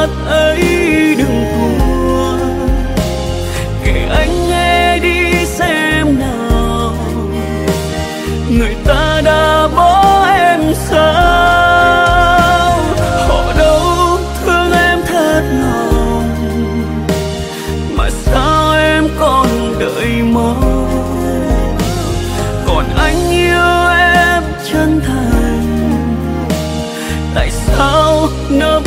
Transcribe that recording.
hát ấy đừng thua kể anh nghe đi xem nào. Người ta đã bỏ em sao? Họ đâu thương em thật lòng? Mà sao em còn đợi mong? Còn anh yêu em chân thành. Tại sao nỡ